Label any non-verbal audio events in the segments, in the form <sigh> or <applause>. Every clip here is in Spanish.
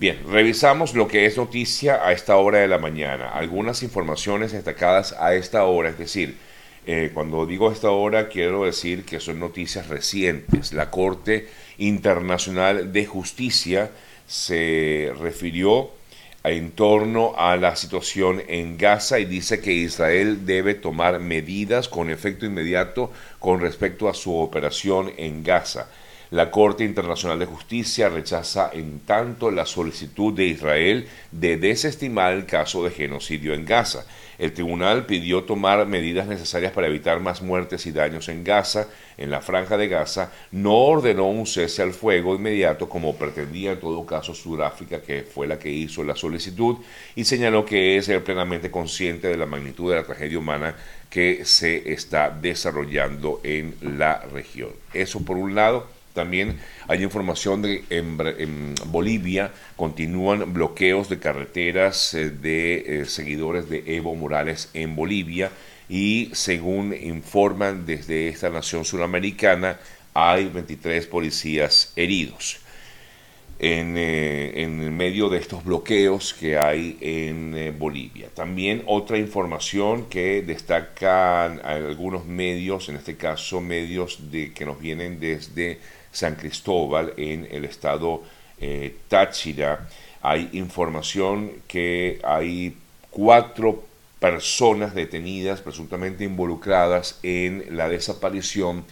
Bien, revisamos lo que es noticia a esta hora de la mañana. Algunas informaciones destacadas a esta hora, es decir, eh, cuando digo esta hora quiero decir que son noticias recientes. La Corte Internacional de Justicia se refirió en torno a la situación en Gaza y dice que Israel debe tomar medidas con efecto inmediato con respecto a su operación en Gaza. La Corte Internacional de Justicia rechaza en tanto la solicitud de Israel de desestimar el caso de genocidio en Gaza. El tribunal pidió tomar medidas necesarias para evitar más muertes y daños en Gaza, en la franja de Gaza, no ordenó un cese al fuego inmediato como pretendía en todo caso Sudáfrica, que fue la que hizo la solicitud, y señaló que es plenamente consciente de la magnitud de la tragedia humana que se está desarrollando en la región. Eso por un lado. También hay información de en, en Bolivia continúan bloqueos de carreteras eh, de eh, seguidores de Evo Morales en Bolivia y según informan desde esta nación suramericana hay 23 policías heridos. En, eh, en, medio de estos bloqueos que hay en Bolivia. También otra información que destacan algunos medios, en este caso medios de, que nos vienen desde San Cristóbal, en el estado eh, Táchira. Hay información que hay cuatro personas detenidas, presuntamente involucradas en la desaparición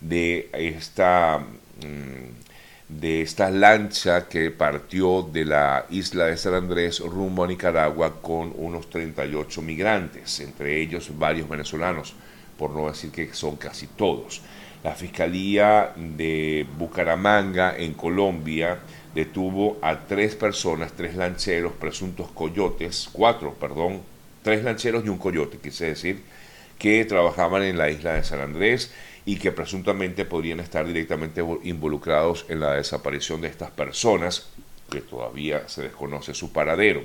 de esta, mm, de esta lancha que partió de la isla de San Andrés rumbo a Nicaragua con unos 38 migrantes, entre ellos varios venezolanos, por no decir que son casi todos. La Fiscalía de Bucaramanga, en Colombia, detuvo a tres personas, tres lancheros, presuntos coyotes, cuatro, perdón, tres lancheros y un coyote, quise decir, que trabajaban en la isla de San Andrés y que presuntamente podrían estar directamente involucrados en la desaparición de estas personas, que todavía se desconoce su paradero.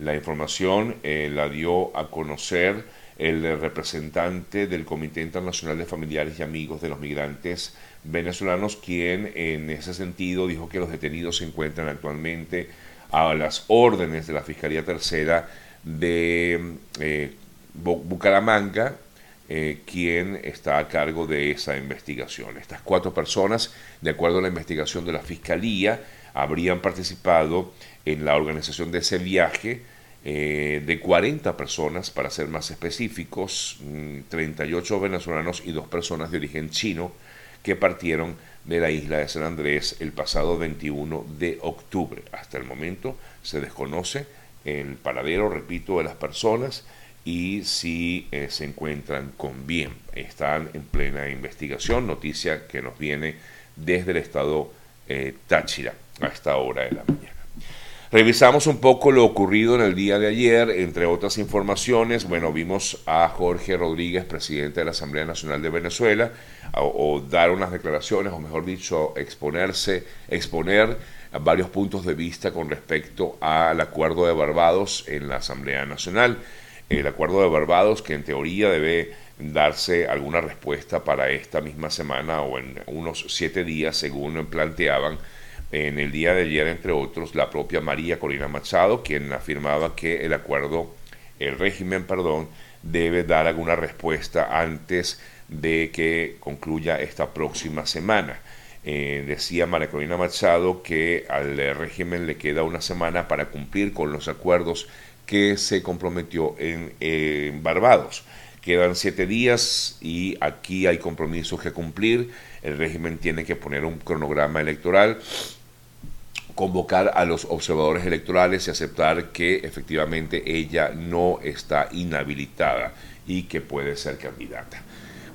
La información eh, la dio a conocer el representante del Comité Internacional de Familiares y Amigos de los Migrantes Venezolanos, quien en ese sentido dijo que los detenidos se encuentran actualmente a las órdenes de la Fiscalía Tercera de eh, Bucaramanga, eh, quien está a cargo de esa investigación. Estas cuatro personas, de acuerdo a la investigación de la Fiscalía, habrían participado en la organización de ese viaje eh, de 40 personas, para ser más específicos, 38 mm, venezolanos y dos personas de origen chino que partieron de la isla de San Andrés el pasado 21 de octubre. Hasta el momento se desconoce el paradero, repito, de las personas y si eh, se encuentran con bien. Están en plena investigación, noticia que nos viene desde el estado eh, Táchira a esta hora de la mañana. Revisamos un poco lo ocurrido en el día de ayer, entre otras informaciones. Bueno, vimos a Jorge Rodríguez, presidente de la Asamblea Nacional de Venezuela, o, dar unas declaraciones, o mejor dicho, exponerse, exponer varios puntos de vista con respecto al acuerdo de Barbados en la Asamblea Nacional. El acuerdo de Barbados, que en teoría debe darse alguna respuesta para esta misma semana o en unos siete días, según planteaban en el día de ayer, entre otros, la propia María Corina Machado, quien afirmaba que el acuerdo, el régimen, perdón, debe dar alguna respuesta antes de que concluya esta próxima semana. Eh, decía María Corina Machado que al régimen le queda una semana para cumplir con los acuerdos que se comprometió en, en Barbados. Quedan siete días y aquí hay compromisos que cumplir. El régimen tiene que poner un cronograma electoral convocar a los observadores electorales y aceptar que efectivamente ella no está inhabilitada y que puede ser candidata.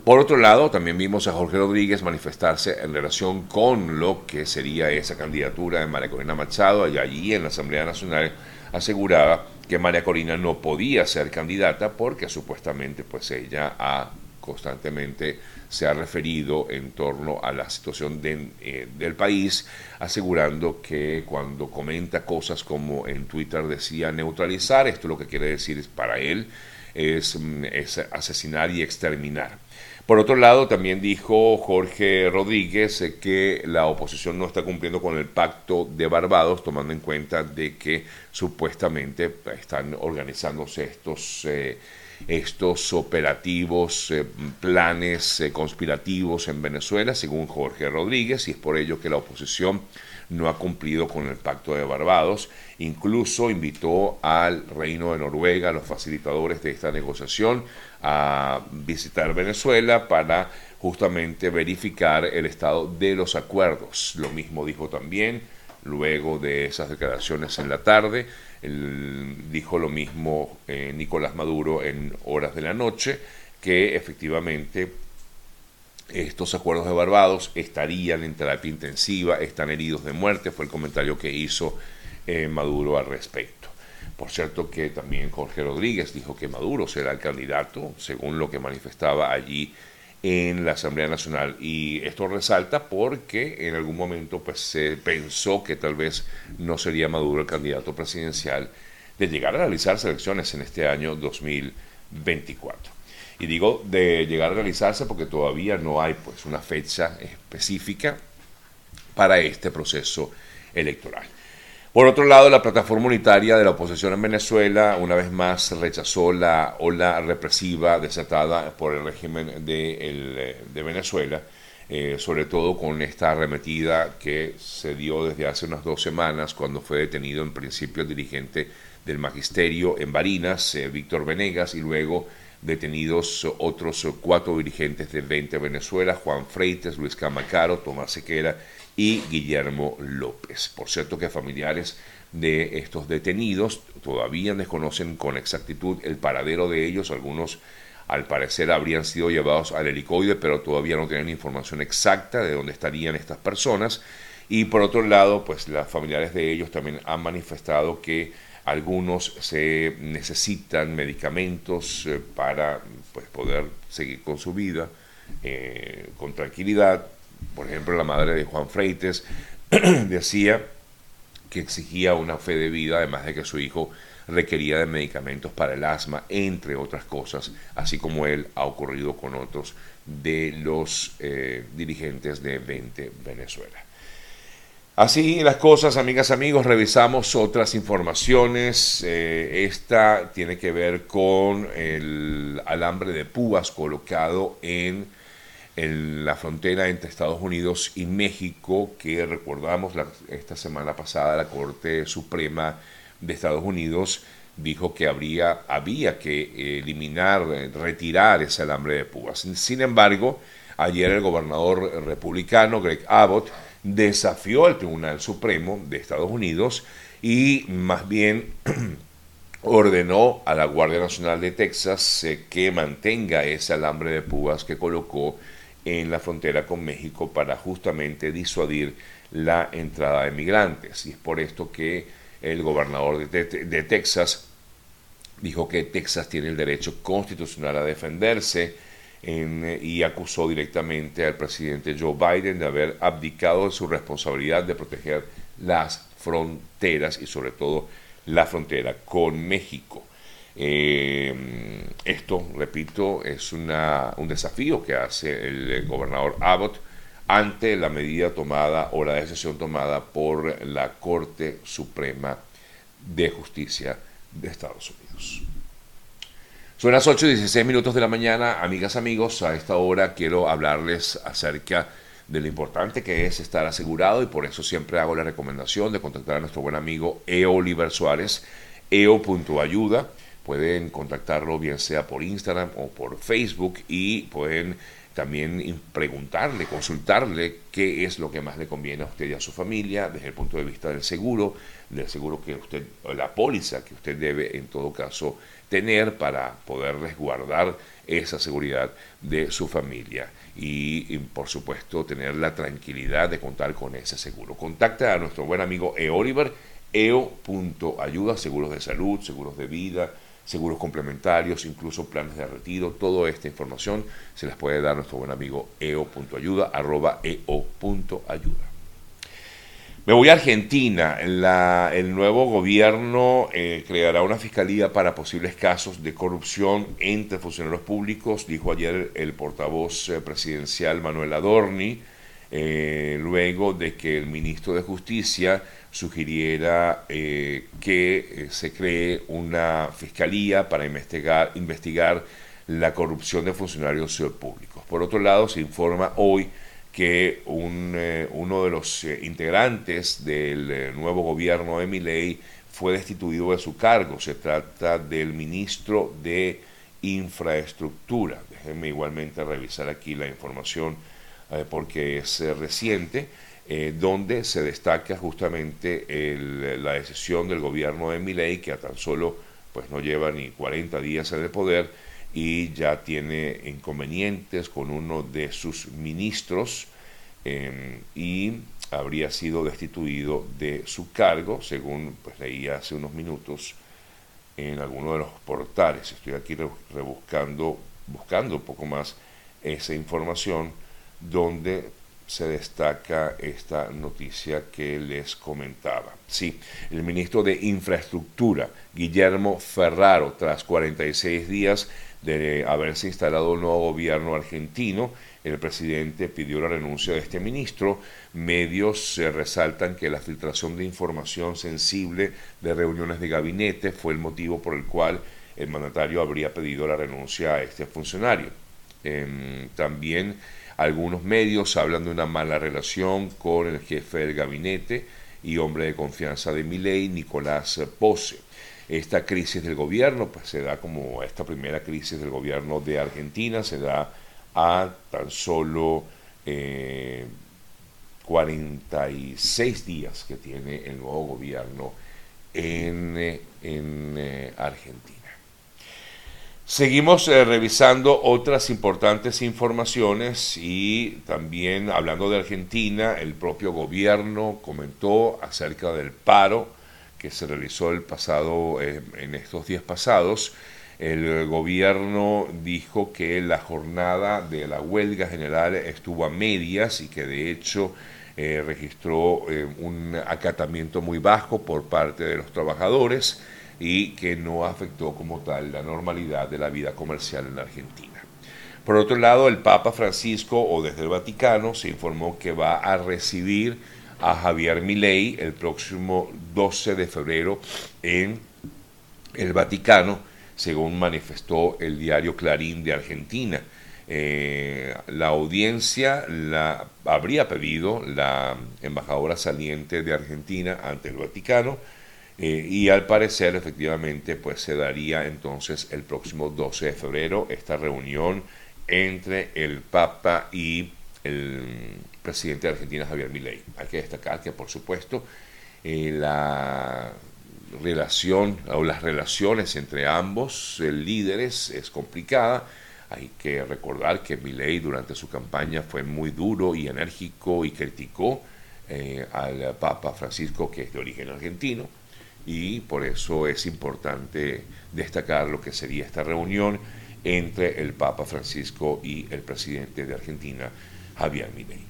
Por otro lado, también vimos a Jorge Rodríguez manifestarse en relación con lo que sería esa candidatura de María Corina Machado, allí en la Asamblea Nacional aseguraba que María Corina no podía ser candidata porque supuestamente pues ella ha constantemente se ha referido en torno a la situación eh, del país, asegurando que cuando comenta cosas como en Twitter decía neutralizar, esto lo que quiere decir para él mm, es asesinar y exterminar. Por otro lado, también dijo Jorge Rodríguez eh, que la oposición no está cumpliendo con el pacto de Barbados, tomando en cuenta de que supuestamente están organizándose estos, eh, estos operativos, eh, planes conspirativos en Venezuela, según Jorge Rodríguez, y es por ello que la oposición no ha cumplido con el pacto de Barbados. Incluso invitó al Reino de Noruega, a los facilitadores de esta negociación, a visitar Venezuela para justamente verificar el estado de los acuerdos. Lo mismo dijo también luego de esas declaraciones en la tarde. dijo lo mismo eh, Nicolás Maduro en horas de la noche, que efectivamente estos acuerdos de Barbados estarían en terapia intensiva, están heridos de muerte, fue el comentario que hizo eh, Maduro al respecto. Por cierto que también Jorge Rodríguez dijo que Maduro será el candidato, según lo que manifestaba allí en la Asamblea Nacional. Y esto resalta porque en algún momento pues, se pensó que tal vez no sería Maduro el candidato presidencial de llegar a realizar elecciones en este año 2024. Y digo de llegar a realizarse porque todavía no hay pues una fecha específica para este proceso electoral. Por otro lado, la plataforma unitaria de la oposición en Venezuela una vez más rechazó la ola represiva desatada por el régimen de, eh, Venezuela, eh, sobre todo con esta arremetida que se dio desde hace unas dos semanas cuando fue detenido en principio el dirigente del magisterio en Barinas, eh, Víctor Venegas, y luego detenidos otros cuatro dirigentes de 20 Venezuela, Juan Freites, Luis Camacaro, Tomás Sequera y Guillermo López. Por cierto que familiares de estos detenidos todavía desconocen con exactitud el paradero de ellos, algunos al parecer habrían sido llevados al helicoide, pero todavía no tienen información exacta de dónde estarían estas personas. Y por otro lado, pues las familiares de ellos también han manifestado que algunos se necesitan medicamentos eh, para pues, poder seguir con su vida eh, con tranquilidad. Por ejemplo, la madre de Juan Freites <clears throat> decía que exigía una fe de vida, además de que su hijo requería de medicamentos para el asma, entre otras cosas, así como él ha ocurrido con otros de los eh, dirigentes de 20 Venezuela. Así las cosas, amigas, amigos, revisamos otras informaciones. Eh, esta tiene que ver con el alambre de púas colocado en, la frontera entre Estados Unidos y México, que recordamos esta semana pasada la Corte Suprema de Estados Unidos dijo que habría, había que eliminar, retirar ese alambre de púas. Sin embargo, ayer el gobernador republicano Greg Abbott desafió al Tribunal Supremo de Estados Unidos y más bien <clears throat> ordenó a la Guardia Nacional de Texas eh, que mantenga ese alambre de púas que colocó en la frontera con México para justamente disuadir la entrada de migrantes. Y es por esto que el gobernador de, de Texas dijo que Texas tiene el derecho constitucional a defenderse y acusó directamente al presidente Joe Biden de haber abdicado de su responsabilidad de proteger las fronteras y sobre todo la frontera con México. Eh, esto, repito, es una, un desafío que hace el gobernador Abbott ante la medida tomada o la decisión tomada por la Corte Suprema de Justicia de Estados Unidos. Son las 8 y 16 minutos de la mañana, amigas, amigos. A esta hora quiero hablarles acerca de lo importante que es estar asegurado y por eso siempre hago la recomendación de contactar a nuestro buen amigo EO Oliver Suárez, eo.ayuda. Pueden contactarlo bien sea por Instagram o por Facebook y pueden también preguntarle, consultarle qué es lo que más le conviene a usted y a su familia desde el punto de vista del seguro, del seguro que usted, la póliza que usted debe en todo caso tener para poder resguardar esa seguridad de su familia y, por supuesto tener la tranquilidad de contar con ese seguro. Contacta a nuestro buen amigo E. Oliver, eo.ayuda, seguros de salud, seguros de vida, seguros complementarios, incluso planes de retiro, toda esta información se las puede dar nuestro buen amigo eo.ayuda, arroba eo.ayuda. Me voy a Argentina. el nuevo gobierno eh, creará una fiscalía para posibles casos de corrupción entre funcionarios públicos, dijo ayer el portavoz eh, presidencial Manuel Adorni, eh, luego de que el ministro de Justicia sugiriera que se cree una fiscalía para investigar, investigar la corrupción de funcionarios públicos. Por otro lado, se informa hoy que un, eh, uno de los eh, integrantes del eh, nuevo gobierno de Miley fue destituido de su cargo. Se trata del ministro de Infraestructura. Déjenme igualmente revisar aquí la información porque es reciente, donde se destaca justamente la decisión del gobierno de Miley, que a tan solo pues no lleva ni 40 días en el poder, y ya tiene inconvenientes con uno de sus ministros em, y habría sido destituido de su cargo, según pues, leí hace unos minutos en alguno de los portales. Estoy aquí rebuscando, buscando un poco más esa información donde se destaca esta noticia que les comentaba. Sí, el ministro de Infraestructura, Guillermo Ferraro, tras 46 días de haberse instalado un nuevo gobierno argentino, el presidente pidió la renuncia de este ministro. Medios se resaltan que la filtración de información sensible de reuniones de gabinete fue el motivo por el cual el mandatario habría pedido la renuncia a este funcionario. Em, también algunos medios hablan de una mala relación con el jefe del gabinete y hombre de confianza de Milei, Nicolás Pose. Esta crisis del gobierno, pues se da como esta primera crisis del gobierno de Argentina, se da a tan solo 46 eh, días que tiene el nuevo gobierno en, eh, en eh, Argentina. Seguimos revisando otras importantes informaciones y también hablando de Argentina, el propio gobierno comentó acerca del paro que se realizó el pasado, eh, en estos días pasados, el gobierno dijo que la jornada de la huelga general estuvo a medias y que de hecho eh, registró eh, un acatamiento muy bajo por parte de los trabajadores y que no afectó como tal la normalidad de la vida comercial en Argentina. Por otro lado, el Papa Francisco o desde el Vaticano se informó que va a recibir a Javier Milei el próximo 12 de febrero en el Vaticano, según manifestó el diario Clarín de Argentina. Eh, la audiencia la habría pedido la embajadora saliente de Argentina ante el Vaticano eh, y al parecer efectivamente pues se daría entonces el próximo 12 de febrero esta reunión entre el Papa y el presidente de Argentina, Javier Milei. Hay que destacar que, por supuesto, eh, la relación o las relaciones entre ambos eh, líderes es complicada. Hay que recordar que Milei durante su campaña fue muy duro y enérgico y criticó al Papa Francisco, que es de origen argentino, y por eso es importante destacar lo que sería esta reunión entre el Papa Francisco y el presidente de Argentina, Javier Milei.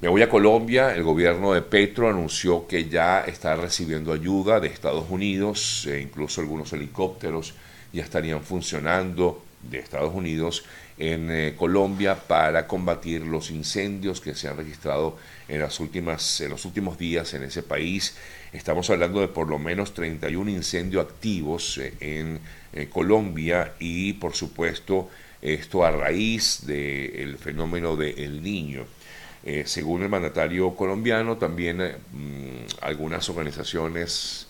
Me voy a Colombia, el gobierno de Petro anunció que ya está recibiendo ayuda de Estados Unidos, e incluso algunos helicópteros ya estarían funcionando de Estados Unidos en eh, Colombia para combatir los incendios que se han registrado en, las últimas, en los últimos días en ese país. Estamos hablando de por lo menos 31 incendios activos eh, en eh, Colombia y por supuesto esto a raíz del fenómeno del Niño. Según el mandatario colombiano, también mm, algunas organizaciones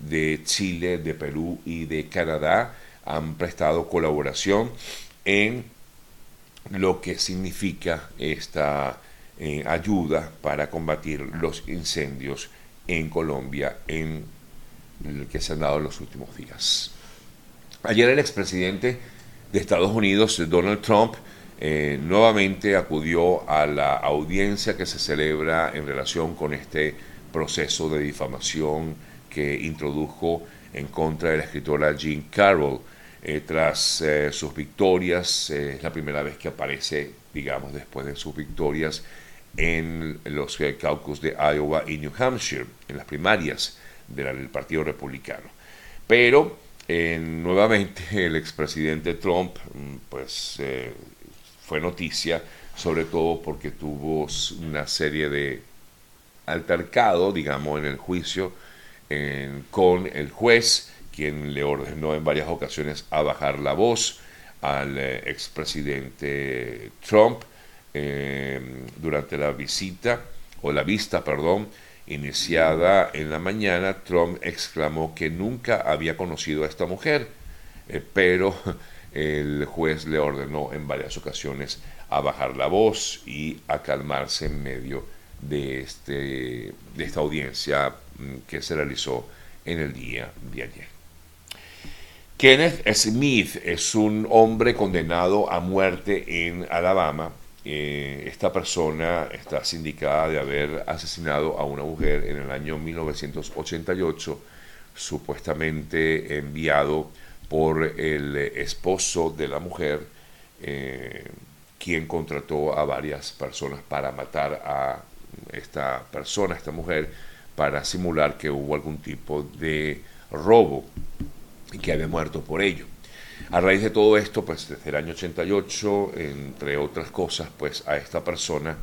de Chile, de Perú y de Canadá han prestado colaboración en lo que significa esta eh, ayuda para combatir los incendios en Colombia en el que se han dado los últimos días. Ayer el expresidente de Estados Unidos, Donald Trump, eh, nuevamente acudió a la audiencia que se celebra en relación con este proceso de difamación que introdujo en contra de la escritora Jean Carroll. Eh, tras eh, sus victorias, es la primera vez que aparece, digamos, después de sus victorias en los caucus de Iowa y New Hampshire, en las primarias del Partido Republicano. Pero nuevamente <laughs> el expresidente Trump mm, pues, eh, fue noticia, sobre todo porque tuvo una serie de altercado, digamos, en el juicio con el juez, quien le ordenó en varias ocasiones a bajar la voz al eh, expresidente Trump eh, durante la visita, o la vista, perdón, iniciada en la mañana, Trump exclamó que nunca había conocido a esta mujer, eh, pero <laughs> el juez le ordenó en varias ocasiones a bajar la voz y a calmarse en medio de, este, de esta audiencia mm, que se realizó en el día de ayer. Kenneth Smith es un hombre condenado a muerte en Alabama. Eh, esta persona está sindicada de haber asesinado a una mujer en el año 1988, supuestamente enviado por el esposo de la mujer, eh, quien contrató a varias personas para matar a esta persona, esta mujer, para simular que hubo algún tipo de robo y que había muerto por ello. A raíz de todo esto, pues desde el año 88, entre otras cosas, pues a esta persona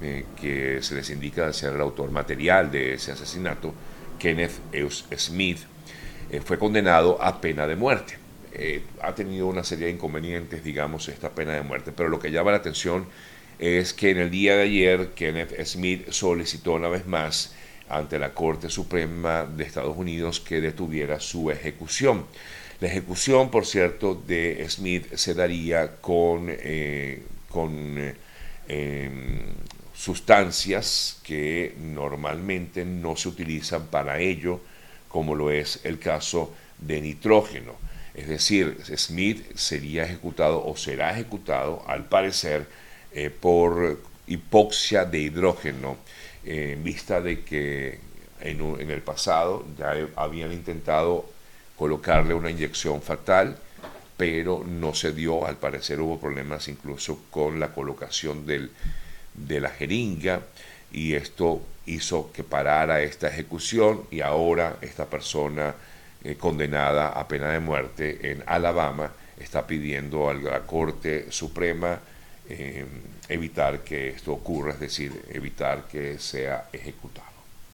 eh, que se les indica ser el autor material de ese asesinato, Kenneth Eus Smith, eh, fue condenado a pena de muerte. Eh, ha tenido una serie de inconvenientes, digamos, esta pena de muerte, pero lo que llama la atención es que en el día de ayer Kenneth Smith solicitó una vez más ante la Corte Suprema de Estados Unidos que detuviera su ejecución. La ejecución, por cierto, de Smith se daría con, eh, con em, sustancias que normalmente no se utilizan para ello, como lo es el caso de nitrógeno. Es decir, Smith sería ejecutado o será ejecutado, al parecer, eh, por hipoxia de hidrógeno, en vista de que en, el pasado ya habían intentado colocarle una inyección fatal, pero no se dio, al parecer hubo problemas incluso con la colocación de la jeringa y esto hizo que parara esta ejecución y ahora esta persona eh, condenada a pena de muerte en Alabama está pidiendo a la Corte Suprema eh, evitar que esto ocurra, es decir, evitar que sea ejecutado.